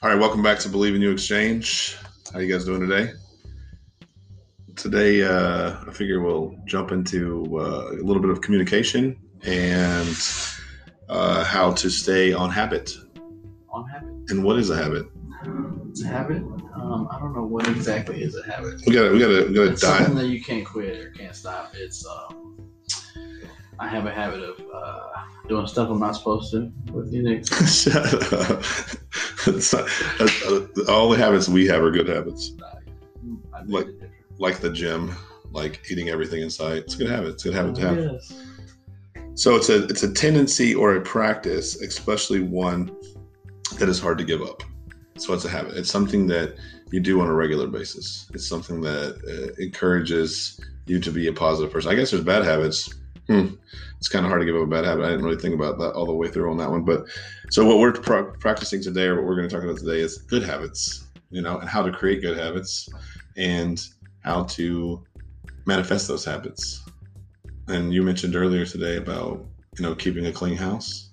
All right, welcome back to Believe in You Exchange. How you guys doing today? Today, uh, I figure we'll jump into uh, a little bit of communication and uh, how to stay on habit. On habit. And what is a habit? It's a habit. Um, I don't know what exactly is a habit. We gotta, we got to we got to It's something that you can't quit or can't stop. It's um, I have a habit of uh, doing stuff I'm not supposed to with you. Nick. Shut up. It's uh, all the habits we have are good habits, Like- like the gym, like eating everything in sight. It's a good habit. It's a good habit to have. Yes. So it's a it's a tendency or a practice, especially one that is hard to give up. So it's a habit. It's something that you do on a regular basis. It's something that uh, encourages you to be a positive person. I guess there's bad habits. Hmm. It's kind of hard to give up a bad habit. I didn't really think about that all the way through on that one. But so what we're pra- practicing today, or what we're going to talk about today, is good habits. You know, and how to create good habits, and how to manifest those habits. And you mentioned earlier today about you know keeping a clean house.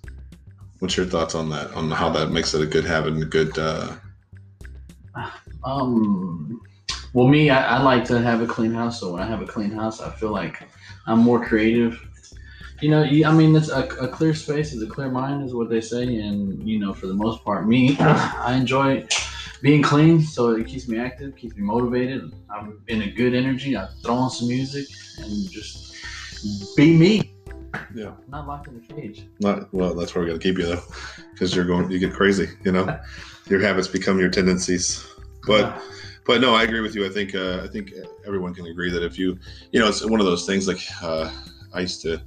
What's your thoughts on that? On how that makes it a good habit and a good. Uh, Um. Well, me, I, I like to have a clean house. So when I have a clean house, I feel like I'm more creative. You know, I mean, it's a, a clear space is a clear mind, is what they say. And you know, for the most part, me, I enjoy being clean, so it keeps me active, keeps me motivated. I'm in a good energy. I throw on some music and just be me. Yeah. Not locked in a cage. not well. That's where we got to keep you though, because you're going. You get crazy. You know, your habits become your tendencies. But but no, I agree with you. I think uh, I think everyone can agree that if you you know it's one of those things like uh, I used to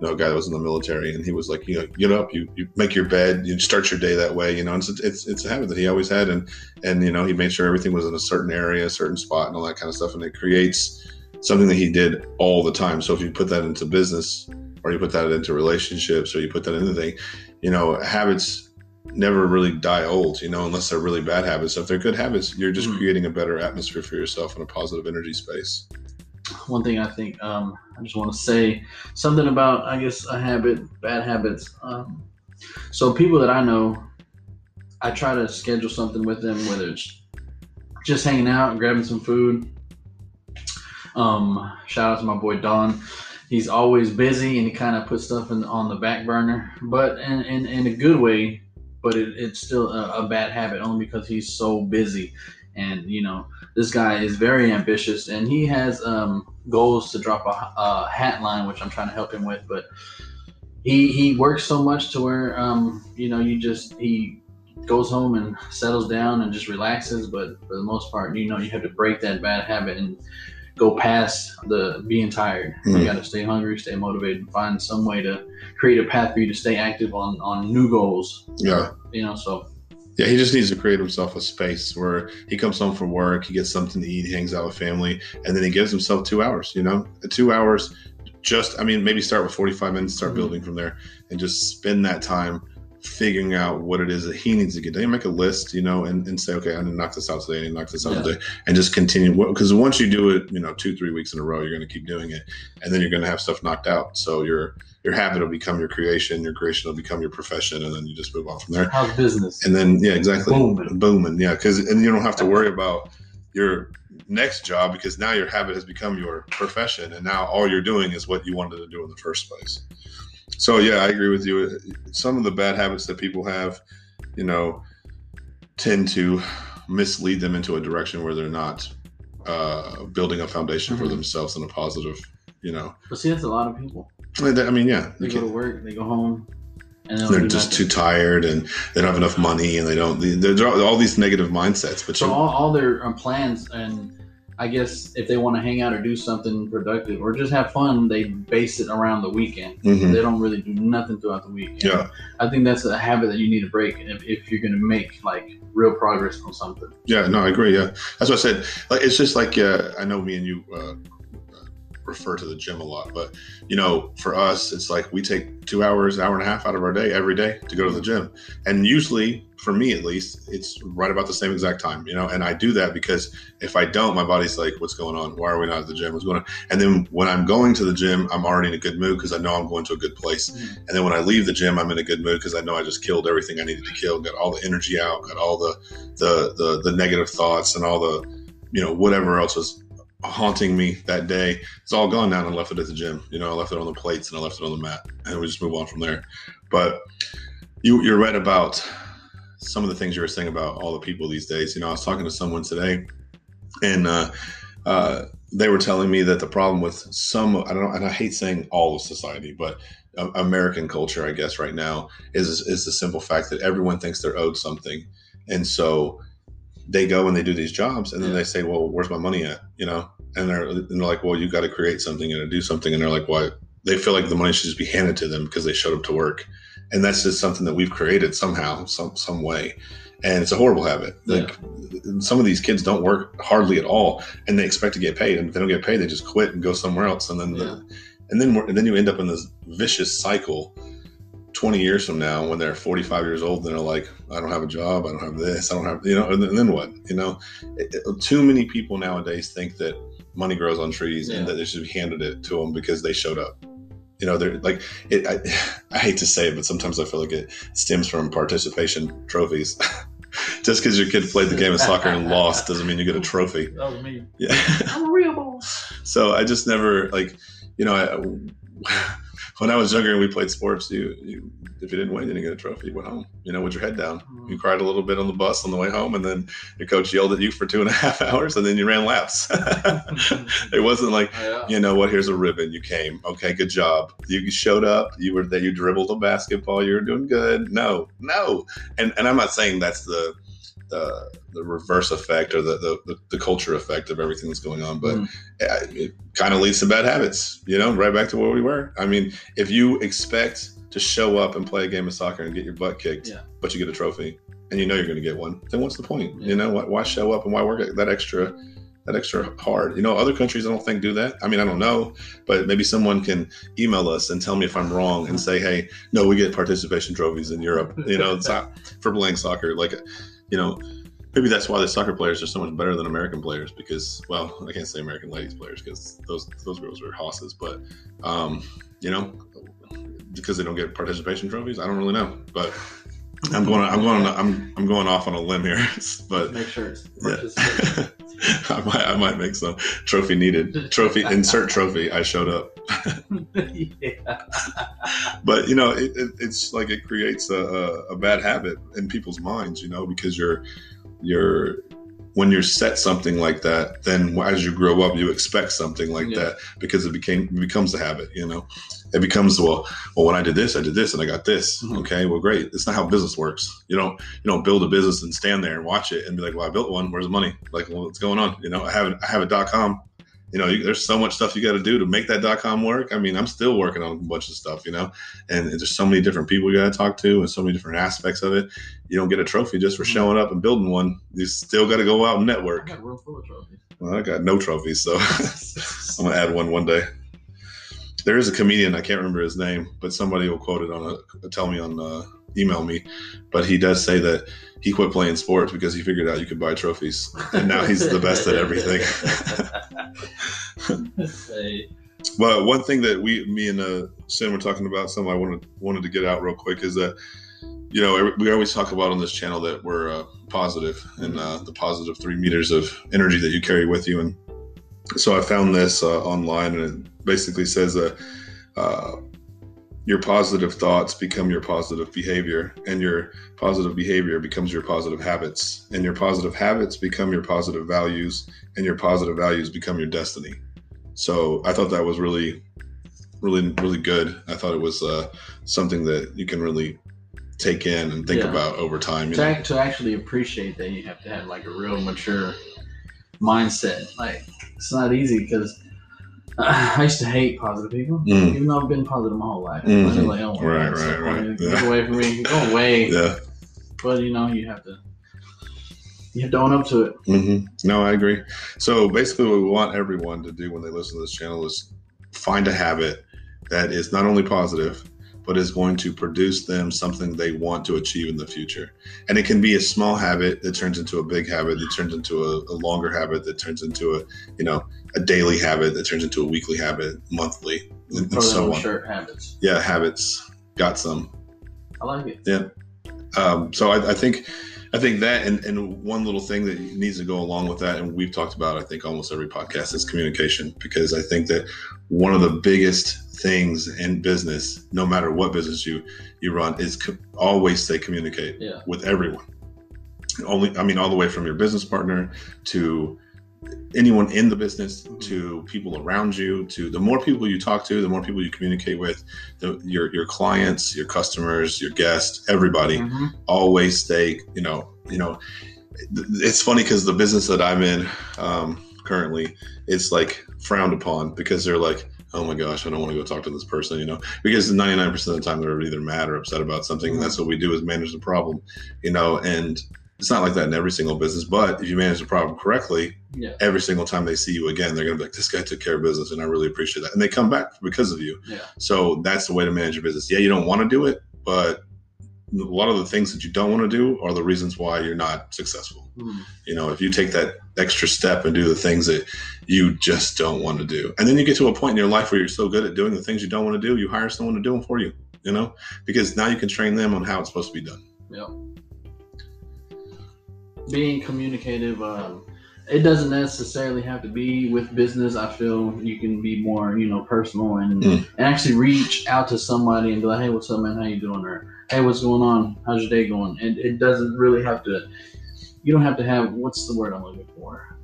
know a guy that was in the military and he was like you know get up you, you make your bed you start your day that way you know it's, it's it's a habit that he always had and and you know he made sure everything was in a certain area a certain spot and all that kind of stuff and it creates something that he did all the time so if you put that into business or you put that into relationships or you put that into anything you know habits never really die old you know unless they're really bad habits so if they're good habits you're just Mhm. creating a better atmosphere for yourself and a positive energy space one thing I think um, I just want to say something about I guess a habit, bad habits. Um, so people that I know, I try to schedule something with them, whether it's just hanging out and grabbing some food. Um, shout out to my boy Don. He's always busy and he kind of puts stuff in, on the back burner, but in, in, in a good way. But it, it's still a, a bad habit only because he's so busy, and you know this guy is very ambitious and he has um, goals to drop a, a hat line which i'm trying to help him with but he he works so much to where um, you know you just he goes home and settles down and just relaxes. But for the most part you know you have to break that bad habit and go past the being tired you Mhm. got to stay hungry stay motivated and find some way to create a path for you to stay active on on new goals yeah you know so Yeah, he just needs to create himself a space where he comes home from work, he gets something to eat, hangs out with family, and then he gives himself two hours. You know, two hours. Just, I mean, maybe start with forty-five minutes, start Mhm. building from there, and just spend that time figuring out what it is that he needs to get done. You make a list, you know, and, and say, okay, I'm gonna knock this out today. To knock this out Yeah. today, and just continue. Because once you do it, you know, two, three weeks in a row, you're going to keep doing it, and then you're going to have stuff knocked out. So your your habit will become your creation, your creation will become your profession, and then you just move on from there. how's business And then, yeah, exactly. Booming. Booming. Yeah. Cause, and you don't have to worry about your next job because now your habit has become your profession. And now all you're doing is what you wanted to do in the first place. So, yeah, I agree with you. Some of the bad habits that people have, you know, tend to mislead them into a direction where they're not uh, building a foundation for Mhm. themselves in a positive, you know. but see that's a lot of people I mean, yeah, They you go to work, they go home, and they're just nothing. too tired and they don't have enough money and they don't, there's all these negative mindsets. But So all, all their um, plans, and I guess if they want to hang out or do something productive or just have fun, they base it around the weekend. Mhm. They don't really do nothing throughout the week. Yeah. I think that's a habit that you need to break if, if you're going to make like real progress on something. Yeah, no, I agree. Yeah, that's what I said. Like, it's just like uh, I know me and you uh, refer to the gym a lot, but you know, for us, it's like we take two hours, an hour and a half out of our day every day to go to the gym, and usually for me at least, it's right about the same exact time, you know. And I do that because if I don't, my body's like, "What's going on? Why are we not at the gym? What's going on?" And then when I'm going to the gym, I'm already in a good mood because I know I'm going to a good place. Mhm. And then when I leave the gym, I'm in a good mood because I know I just killed everything I needed to kill, got all the energy out, got all the the the, the negative thoughts and all the you know whatever else was haunting me that day. It's all gone now, and I left it at the gym. You know, I left it on the plates and I left it on the mat, and we just move on from there. But you, you're right about some of the things you were saying about all the people these days. You know, I was talking to someone today, and uh, uh, they were telling me that the problem with some, I don't know, and I hate saying all of society, but uh, American culture, I guess, right now is is the simple fact that everyone thinks they're owed something, and so they go and they do these jobs, and then Yeah. they say, "Well, where's my money at?" You know, and they're and they're like, "Well, you got to create something and do something," and they're like, "Why?" They feel like the money should just be handed to them because they showed up to work, and that's just something that we've created somehow, some some way, and it's a horrible habit. Like some of these kids don't work hardly at all, and they expect to get paid, and if they don't get paid, they just quit and go somewhere else, and then Yeah. the, and then and then you end up in this vicious cycle. 20 years from now when they're 45 years old and they're like i don't have a job. I don't have this. I don't have you know and then, what? You know? It- it- too many people nowadays think that money grows on trees and that they should be handed it to them because they showed up you know they're like it I, I hate to say it but sometimes i feel like it stems from participation trophies just because your kid played the game of soccer and lost doesn't mean you get a trophy That was me. yeah I'm a real boss. so I just never like, you know, I, when I was younger and we played sports, you, you if you didn't win, you didn't get a trophy. You went home, you know, with your head down. Mm-hmm. You cried a little bit on the bus on the way home, and then your coach yelled at you for two and a half hours, and then you ran laps. it wasn't like, Yeah. you know what? Here's a ribbon. You came. Okay, good job. You showed up. You were there. You dribbled a basketball. You were doing good. No, no. And and I'm not saying that's the the, the reverse effect or the, the, the, culture effect of everything that's going on, but Mm. it, it kind of leads to bad habits, you know, right back to where we were. I mean, if you expect to show up and play a game of soccer and get your butt kicked, Yeah. but you get a trophy and you know you're going to get one, then what's the point? Yeah. You know, why, why show up and why work that extra, that extra hard? You know, other countries I don't think do that. I mean, I don't know, but maybe someone can email us and tell me if I'm wrong and say, hey, no, we get participation trophies in Europe. You know, it's not for playing soccer. Like, you know, maybe that's why the soccer players are so much better than American players because, well, I can't say American ladies players because those those girls are hosses, but um, you know, because they don't get participation trophies. I don't really know, but I'm going. I'm going. I'm I'm going off on a limb here, but Make sure it's yeah. I might I might make some trophy needed. Trophy insert trophy. I showed up. yeah. but you know it, it, it's like it creates a, a, bad habit in people's minds you know because you're you're when you're set something like that then as you grow up you expect something like Yeah. that because it became it becomes a habit you know. It becomes well well when i did this i did this and i got this. Mhm. okay well great. It's not how business works. You don't you don't build a business and stand there and watch it and be like well i built one. Where's the money? Like well, what's going on? You know i have it i have a dot com you know, you, there's so much stuff you got to do to make that dot com work. I mean, I'm still working on a bunch of stuff, you know, and there's so many different people you got to talk to and so many different aspects of it. You don't get a trophy just for Mhm. showing up and building one. You still got to go out and I network. got a room full of trophies. Well, I got no trophies, so I'm gonna add one one day. There is a comedian I can't remember his name, but somebody will quote it on a tell me on uh, email me. But he does say that he quit playing sports because he figured out you could buy trophies, and now he's the best at everything. But one thing that we, me and uh, Sin were talking about, something I wanted wanted to get out real quick is that, you know, we always talk about on this channel that we're uh, positive and uh, the positive three meters of energy that you carry with you. And so I found this uh, online, and it basically says that uh, your positive thoughts become your positive behavior, and your positive behavior becomes your positive habits, and your positive habits become your positive values, and your positive values become your destiny. So I thought that was really, really, really good. I thought it was uh, something that you can really take in and think Yeah. about over time. You to, know? to actually appreciate that, you have to have like a real mature mindset. Like it's not easy because I used to hate positive people, Mm. even though I've been positive my whole life. Mhm. Like, oh, Right, right, so right. funny. Yeah. Get away from me. Go away. Yeah. But you know, you have to. You have to own up to it. hmm No, I agree. So basically, what we want everyone to do when they listen to this channel is find a habit that is not only positive, but is going to produce them something they want to achieve in the future. And it can be a small habit that turns into a big habit, that turns into a, a longer habit, that turns into a, you know, a daily habit, that turns into a weekly habit, monthly, and, and so on. Shirt habits. Yeah, habits. Got some. I like it. Yeah. Um, so I, I think I think that and, and one little thing that needs to go along with that, and we've talked about, I think almost every podcast is communication, because I think that one of the biggest things in business, no matter what business you you run, is co- always say communicate Yeah. with everyone. Only, I mean, all the way from your business partner to anyone in the business Mhm. to people around you to the more people you talk to the more people you communicate with the, your your clients your customers your guests everybody Mhm. always stay you know you know it's funny because the business that i'm in um, currently it's like frowned upon because they're like oh my gosh i don't want to go talk to this person you know because 99% of the time they're either mad or upset about something and mm-hmm. that's what we do is manage the problem you know and it's not like that in every single business but if you manage the problem correctly Yeah. every single time they see you again they're going to be like this guy took care of business and i really appreciate that and they come back because of you Yeah. so that's the way to manage your business. Yeah, you don't want to do it, but a lot of the things that you don't want to do are the reasons why you're not successful. Mhm. You know, if you take that extra step and do the things that you just don't want to do, and then you get to a point in your life where you're so good at doing the things you don't want to do, you hire someone to do them for you. You know, because now you can train them on how it's supposed to be done. Yep. Being communicative, um, it doesn't necessarily have to be with business. I feel you can be more, you know, personal and, Mm. and actually reach out to somebody and be like, "Hey, what's up, man? How you doing?" Or "Hey, what's going on? How's your day going?" And it doesn't really have to. You don't have to have what's the word I'm looking for?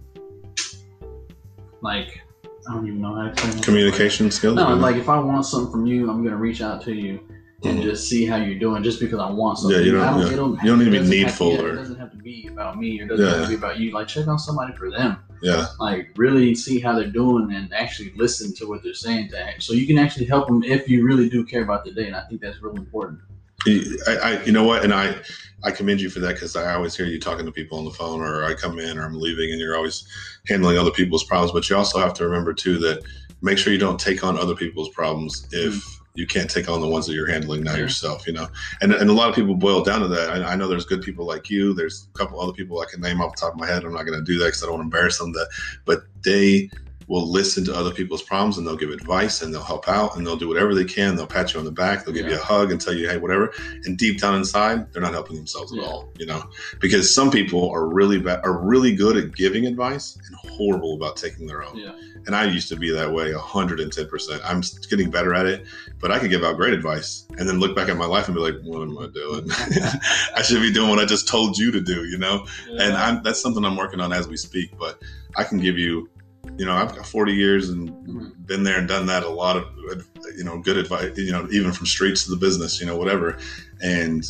Like, I don't even know how to explain it. Communication skills. No, like if I want something from you, I'm gonna reach out to you and Mhm. just see how you're doing, just because I want something. Yeah, you don't- I yeah. Don't, You don't need to be doesn't have needful yeah, or- it doesn't have to be about me or doesn't have to be about you. Like check on somebody for them. yeah, Like really see how they're doing and actually listen to what they're saying to act. So you can actually help them if you really do care about the day, and I think that's really important. I, I, you know what, and I, I commend you for that because I always hear you talking to people on the phone, or I come in, or I'm leaving, and you're always handling other people's problems. But you also have to remember too that make sure you don't take on other people's problems if mm. you can't take on the ones that you're handling now Yeah. yourself. You know, and and a lot of people boil down to that. I, I know there's good people like you. There's a couple other people I can name off the top of my head. I'm not going to do that because I don't want to embarrass them. That, but they will listen to other people's problems and they'll give advice and they'll help out and they'll do whatever they can. They'll pat you on the back. They'll give you a hug and tell you, hey, whatever and deep down inside they're not helping themselves at Yeah. all you know because some people are really bad are really good at giving advice and horrible about taking their own Yeah. and i used to be that way 110% i'm getting better at it but i could give out great advice and then look back at my life and be like what am i doing i should be doing what i just told you to do you know and I'm, that's something i'm working on as we speak but i can give you you know i've got 40 years and Mhm. been there and done that a lot of you know good advice you know even from streets to the business you know whatever and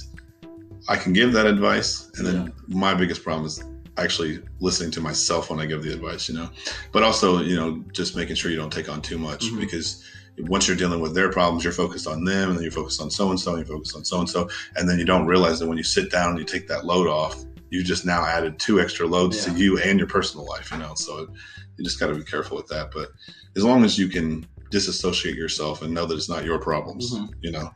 i can give that advice and then my biggest problem is actually listening to myself when i give the advice you know but also you know just making sure you don't take on too much Mhm. because once you're dealing with their problems you're focused on them and then you're focused on so and so and you're focused on so and so and then you don't realize that when you sit down and you take that load off you just now added two extra loads Yeah. to you and your personal life you know so you just got to be careful with that but as long as you can disassociate yourself and know that it's not your problems Mhm. you know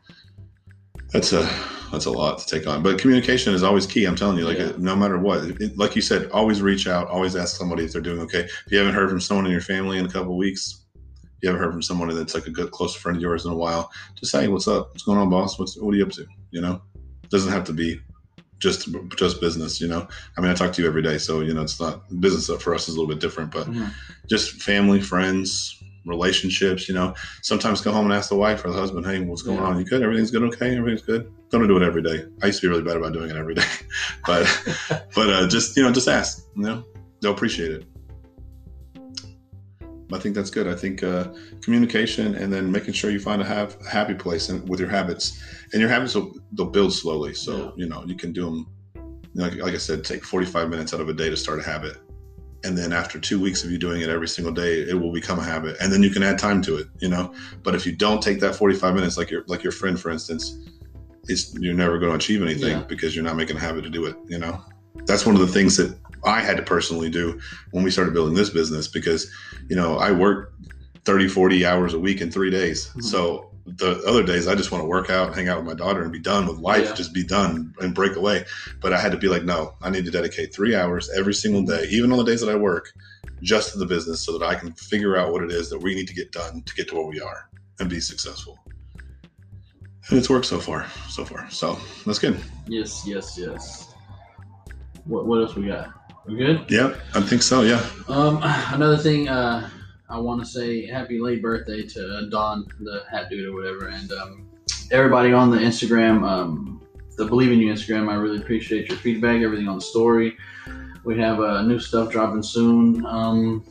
that's a that's a lot to take on. But communication is always key i'm telling you like Yeah. no matter what it, like you said always reach out always ask somebody if they're doing okay. If you haven't heard from someone in your family in a couple of weeks if you haven't heard from someone that's like a good close friend of yours in a while just say what's up? What's going on boss? What's what are you up to? You know? It doesn't have to be just just business you know i mean i talk to you every day so you know it's not business for us is a little bit different but Mhm. just family, friends, relationships. You know, sometimes go home and ask the wife or the husband, "Hey, what's going Yeah. on? You good? Everything's good? Okay, everything's good." Don't do it every day. I used to be really bad about doing it every day, but but uh, just you know, just ask. You know, they'll appreciate it. I think that's good. I think uh, communication and then making sure you find a, have, a happy place in, with your habits, and your habits will they'll build slowly. So Yeah. you know you can do them. Like, like I said, take 45 minutes out of a day to start a habit and then after two weeks of you doing it every single day it will become a habit and then you can add time to it you know but if you don't take that 45 minutes like your like your friend for instance it's you're never going to achieve anything Yeah. because you're not making a habit to do it you know that's one of the things that i had to personally do when we started building this business because you know i work 30 40 hours a week in three days Mhm. so the other days I just want to work out, hang out with my daughter, and be done with life. Yeah. Just be done and break away. But I had to be like, no, I need to dedicate three hours every single day, even on the days that I work, just to the business, so that I can figure out what it is that we need to get done to get to where we are and be successful. And it's worked so far, so far. So that's good. Yes, yes, yes. What what else we got? We good? Yep, I think so. Yeah. Um, another thing, uh, I want to say happy late birthday to Don, the hat dude or whatever, and um, everybody on the Instagram, um, the Believe in You Instagram. I really appreciate your feedback, everything on the story. We have uh, new stuff dropping soon. Um,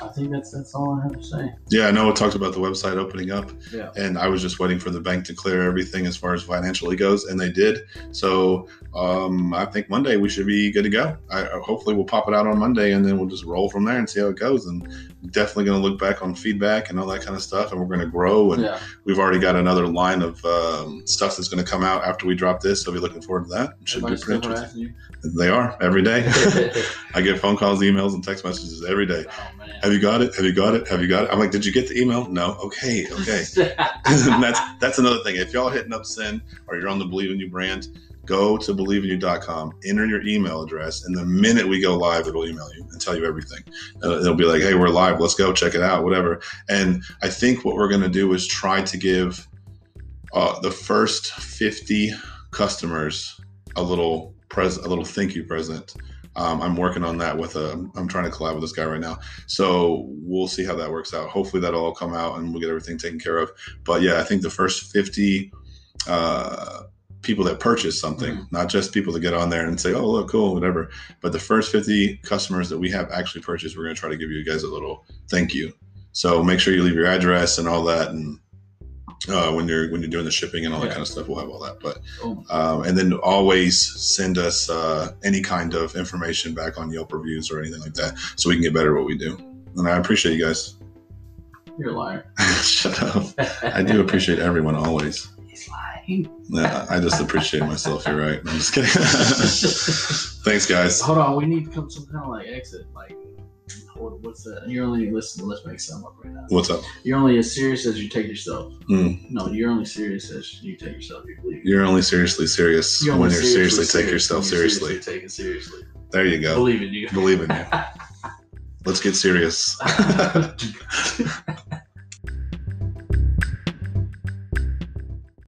I think that's that's all I have to say. Yeah, I know it talked about the website opening up, Yeah. and I was just waiting for the bank to clear everything as far as financially goes, and they did. So um, I think Monday we should be good to go. I- hopefully we'll pop it out on Monday, and then we'll just roll from there and see how it goes. And definitely going to look back on feedback and all that kind of stuff, and we're going to grow. And Yeah. we've already got another line of um, stuff that's going to come out after we drop this. So be looking forward to that. It should Everybody be pretty interesting. They are every day. I get phone calls, emails, and text messages every day. oh. Have you got it? Have you got it? Have you got it? I'm like, did you get the email? No. Okay. Okay. that's that's another thing. If y'all hitting up Send or you're on the Believe in You brand, go to believeinu.com, enter your email address, and the minute we go live, it'll email you and tell you everything. Uh, it'll be like, hey, we're live. Let's go check it out, whatever. And I think what we're going to do is try to give uh, the first 50 customers a little pres a little thank you present. Um, I'm working on that with a. I'm trying to collab with this guy right now, so we'll see how that works out. Hopefully, that'll all come out and we'll get everything taken care of. But yeah, I think the first 50 uh, people that purchase something, not just people that get on there and say, "Oh, look, cool, whatever," but the first 50 customers that we have actually purchased, we're going to try to give you guys a little thank you. So make sure you leave your address and all that, and uh, when you're when you're doing the shipping and all that Yeah. kind of stuff, we'll have all that. But um, and then always send us uh, any kind of information back on Yelp reviews or anything like that, so we can get better at what we do. And I appreciate you guys. you're a liar. Shut up. I do appreciate everyone always. He's. Yeah, I just appreciate myself. You're right. I'm just kidding. Thanks, guys. Hold on, we need to come some kind of like exit. Like, what, what's that? You're only listen. Let's make some up right now. What's up? You're only as serious as you take yourself. Mm. No, you're only serious as you take yourself. You believe. You're only seriously serious You're when only you seriously take serious yourself when you seriously. Take it seriously. There you go. Believe in you. Believe in you. Let's get serious.